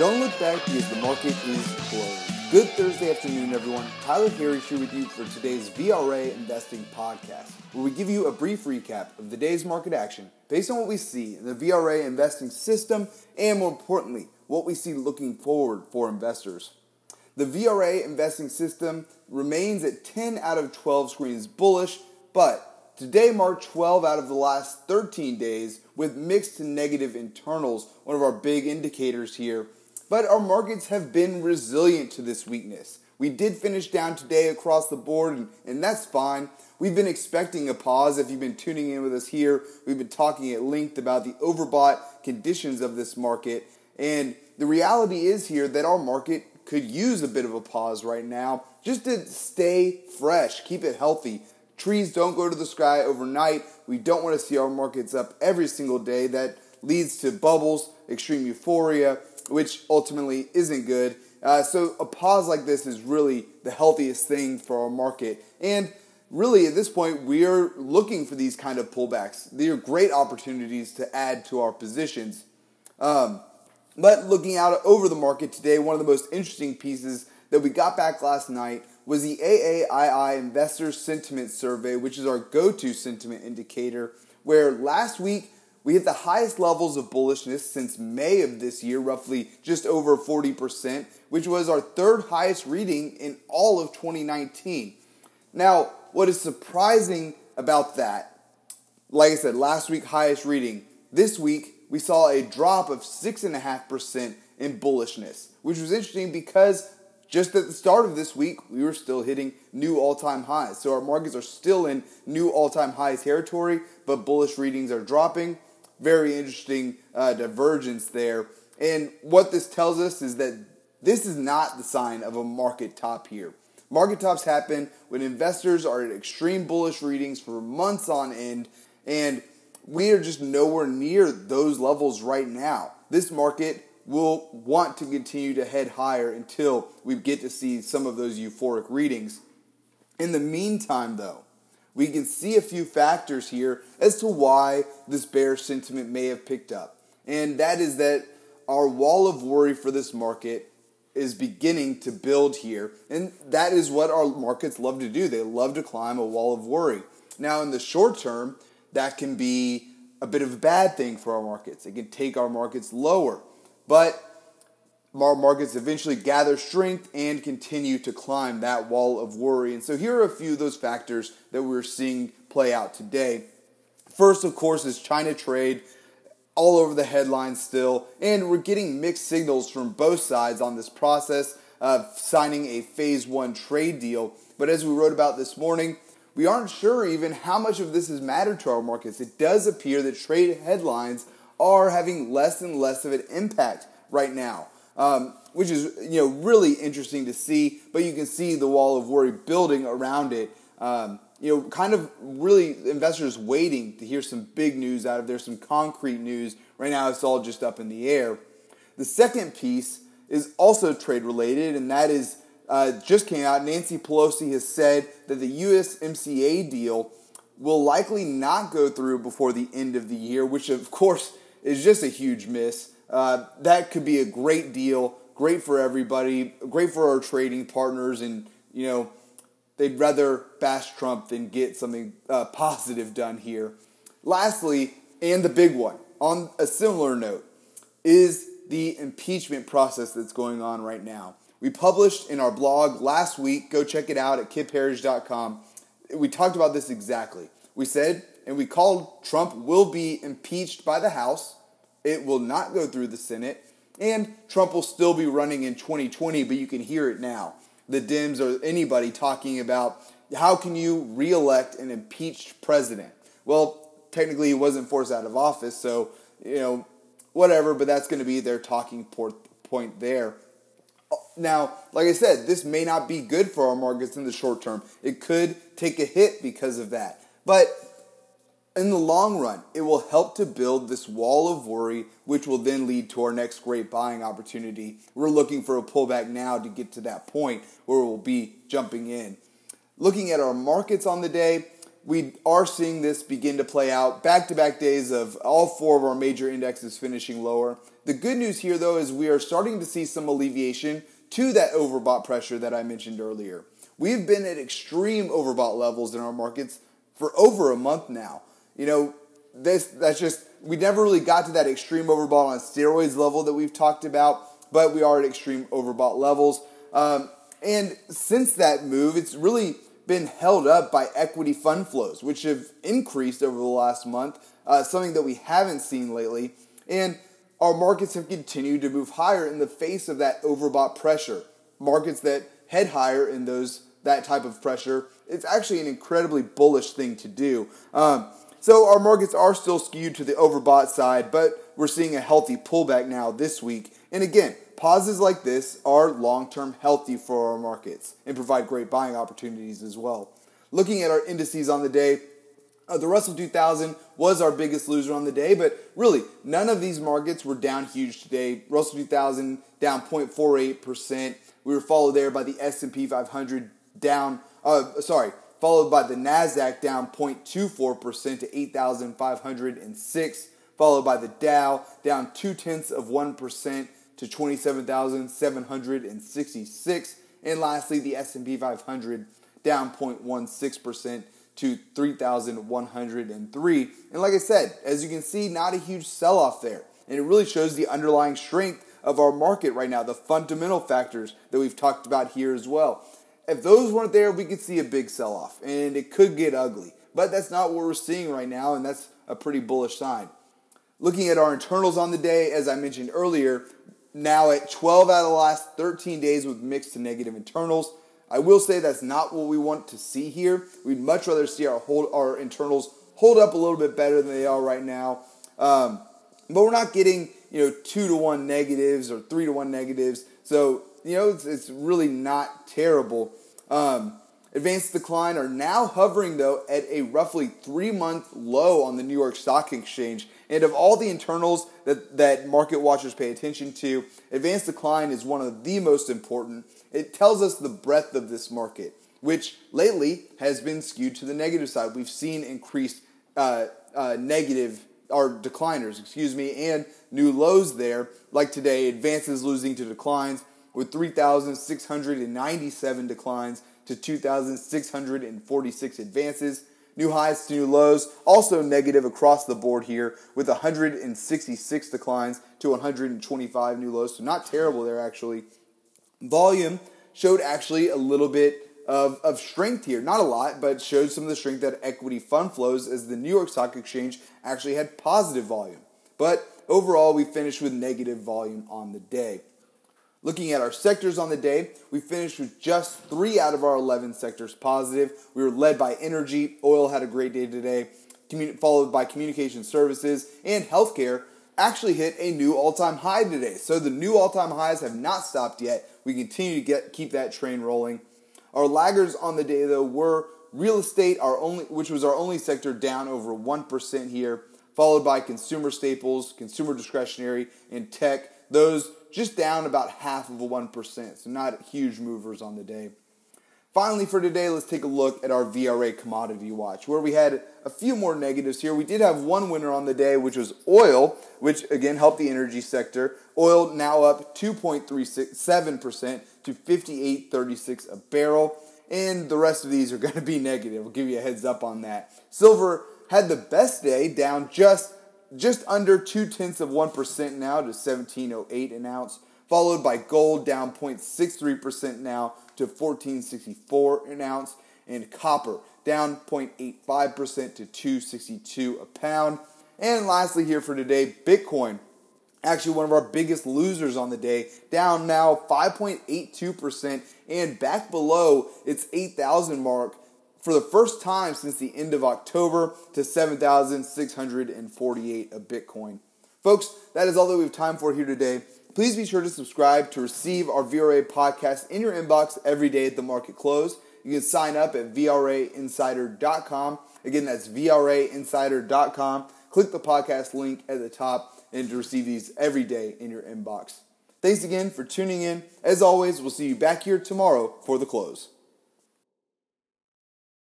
Don't look back because the market is closed. Good Thursday afternoon, everyone. Tyler Harris here with you for today's VRA Investing Podcast, where we give you a brief recap of the day's market action based on what we see in the VRA investing system and, more importantly, what we see looking forward for investors. The VRA investing system remains at 10 out of 12 screens bullish, but today marked 12 out of the last 13 days with mixed to negative internals, one of our big indicators here but our markets have been resilient to this weakness. We did finish down today across the board, and, and that's fine. We've been expecting a pause. If you've been tuning in with us here, we've been talking at length about the overbought conditions of this market. And the reality is here that our market could use a bit of a pause right now just to stay fresh, keep it healthy. Trees don't go to the sky overnight. We don't want to see our markets up every single day. That leads to bubbles, extreme euphoria, which ultimately isn't good. Uh, so a pause like this is really the healthiest thing for our market. And really, at this point, we are looking for these kind of pullbacks. They are great opportunities to add to our positions. Um, but looking out over the market today, one of the most interesting pieces that we got back last night was the AAII Investor Sentiment Survey, which is our go to sentiment indicator, where last week we hit the highest levels of bullishness since May of this year, roughly just over 40%, which was our third highest reading in all of 2019. Now, what is surprising about that, like I said, last week highest reading, this week we saw a drop of 6.5% in bullishness, which was interesting because just at the start of this week, we were still hitting new all time highs. So our markets are still in new all time highs territory, but bullish readings are dropping very interesting uh, divergence there. And what this tells us is that this is not the sign of a market top here. Market tops happen when investors are at extreme bullish readings for months on end, and we are just nowhere near those levels right now. This market will want to continue to head higher until we get to see some of those euphoric readings. In the meantime, though, we can see a few factors here as to why this bear sentiment may have picked up. And that is that our wall of worry for this market is beginning to build here. And that is what our markets love to do. They love to climb a wall of worry. Now, in the short term, that can be a bit of a bad thing for our markets. It can take our markets lower. But markets eventually gather strength and continue to climb that wall of worry. And so here are a few of those factors that we're seeing play out today. First, of course, is China trade all over the headlines still, and we're getting mixed signals from both sides on this process of signing a phase one trade deal. But as we wrote about this morning, we aren't sure even how much of this has mattered to our markets. It does appear that trade headlines are having less and less of an impact right now um, which is you know really interesting to see. But you can see the wall of worry building around it. Um, you know, kind of really investors waiting to hear some big news out of there, some concrete news. Right now, it's all just up in the air. The second piece is also trade related, and that is uh, just came out. Nancy Pelosi has said that the USMCA deal will likely not go through before the end of the year, which of course is just a huge miss. Uh, that could be a great deal, great for everybody, great for our trading partners, and you know they'd rather bash Trump than get something uh, positive done here. Lastly, and the big one, on a similar note, is the impeachment process that's going on right now. We published in our blog last week, go check it out at kipparrish.com. We talked about this exactly. We said, and we called Trump will be impeached by the House it will not go through the Senate, and Trump will still be running in 2020, but you can hear it now. The Dems or anybody talking about how can you reelect an impeached president? Well, technically he wasn't forced out of office, so, you know, whatever, but that's going to be their talking point there. Now, like I said, this may not be good for our markets in the short term. It could take a hit because of that. But in the long run, it will help to build this wall of worry, which will then lead to our next great buying opportunity. We're looking for a pullback now to get to that point where we'll be jumping in. Looking at our markets on the day, we are seeing this begin to play out. Back to back days of all four of our major indexes finishing lower. The good news here, though, is we are starting to see some alleviation to that overbought pressure that I mentioned earlier. We've been at extreme overbought levels in our markets for over a month now. You know, this that's just we never really got to that extreme overbought on steroids level that we've talked about, but we are at extreme overbought levels. Um, and since that move, it's really been held up by equity fund flows, which have increased over the last month, uh, something that we haven't seen lately. And our markets have continued to move higher in the face of that overbought pressure. Markets that head higher in those that type of pressure, it's actually an incredibly bullish thing to do. Um, so our markets are still skewed to the overbought side, but we're seeing a healthy pullback now this week. And again, pauses like this are long-term healthy for our markets and provide great buying opportunities as well. Looking at our indices on the day, uh, the Russell 2000 was our biggest loser on the day, but really none of these markets were down huge today. Russell 2000 down 0.48%. We were followed there by the S&P 500 down uh, sorry, followed by the Nasdaq down 0.24% to 8,506, followed by the Dow down two tenths of 1% to 27,766, and lastly the S&P 500 down 0.16% to 3,103. And like I said, as you can see, not a huge sell off there. And it really shows the underlying strength of our market right now, the fundamental factors that we've talked about here as well. If those weren't there, we could see a big sell off and it could get ugly. But that's not what we're seeing right now, and that's a pretty bullish sign. Looking at our internals on the day, as I mentioned earlier, now at 12 out of the last 13 days with mixed to negative internals. I will say that's not what we want to see here. We'd much rather see our hold, our internals hold up a little bit better than they are right now. Um, but we're not getting you know two to one negatives or three to one negatives. So you know it's, it's really not terrible. Um, advanced decline are now hovering though at a roughly three month low on the New York Stock Exchange. And of all the internals that, that market watchers pay attention to, advanced decline is one of the most important. It tells us the breadth of this market, which lately has been skewed to the negative side. We've seen increased uh, uh, negative or decliners, excuse me, and new lows there. Like today, advances losing to declines with 3,697 declines to 2,646 advances. New highs to new lows, also negative across the board here with 166 declines to 125 new lows. So not terrible there actually. Volume showed actually a little bit of, of strength here. Not a lot, but showed some of the strength that equity fund flows as the New York Stock Exchange actually had positive volume. But overall, we finished with negative volume on the day. Looking at our sectors on the day, we finished with just three out of our 11 sectors positive. We were led by energy. Oil had a great day today, followed by communication services and healthcare actually hit a new all-time high today. So the new all-time highs have not stopped yet. We continue to get keep that train rolling. Our laggers on the day though were real estate, our only which was our only sector down over 1% here, followed by consumer staples, consumer discretionary, and tech. Those just down about half of a 1%, so not huge movers on the day. Finally, for today, let's take a look at our VRA commodity watch, where we had a few more negatives here. We did have one winner on the day, which was oil, which again helped the energy sector. Oil now up 2.37% to 58.36 a barrel, and the rest of these are going to be negative. I'll give you a heads up on that. Silver had the best day, down just just under two tenths of 1% now to 1708 an ounce, followed by gold down 0.63% now to 1464 an ounce, and copper down 0.85% to 262 a pound. And lastly, here for today, Bitcoin, actually one of our biggest losers on the day, down now 5.82% and back below its 8,000 mark for the first time since the end of October to 7,648 of Bitcoin. Folks, that is all that we have time for here today. Please be sure to subscribe to receive our VRA podcast in your inbox every day at the market close. You can sign up at VRAinsider.com. Again, that's VRAinsider.com. Click the podcast link at the top and to receive these every day in your inbox. Thanks again for tuning in. As always, we'll see you back here tomorrow for the close.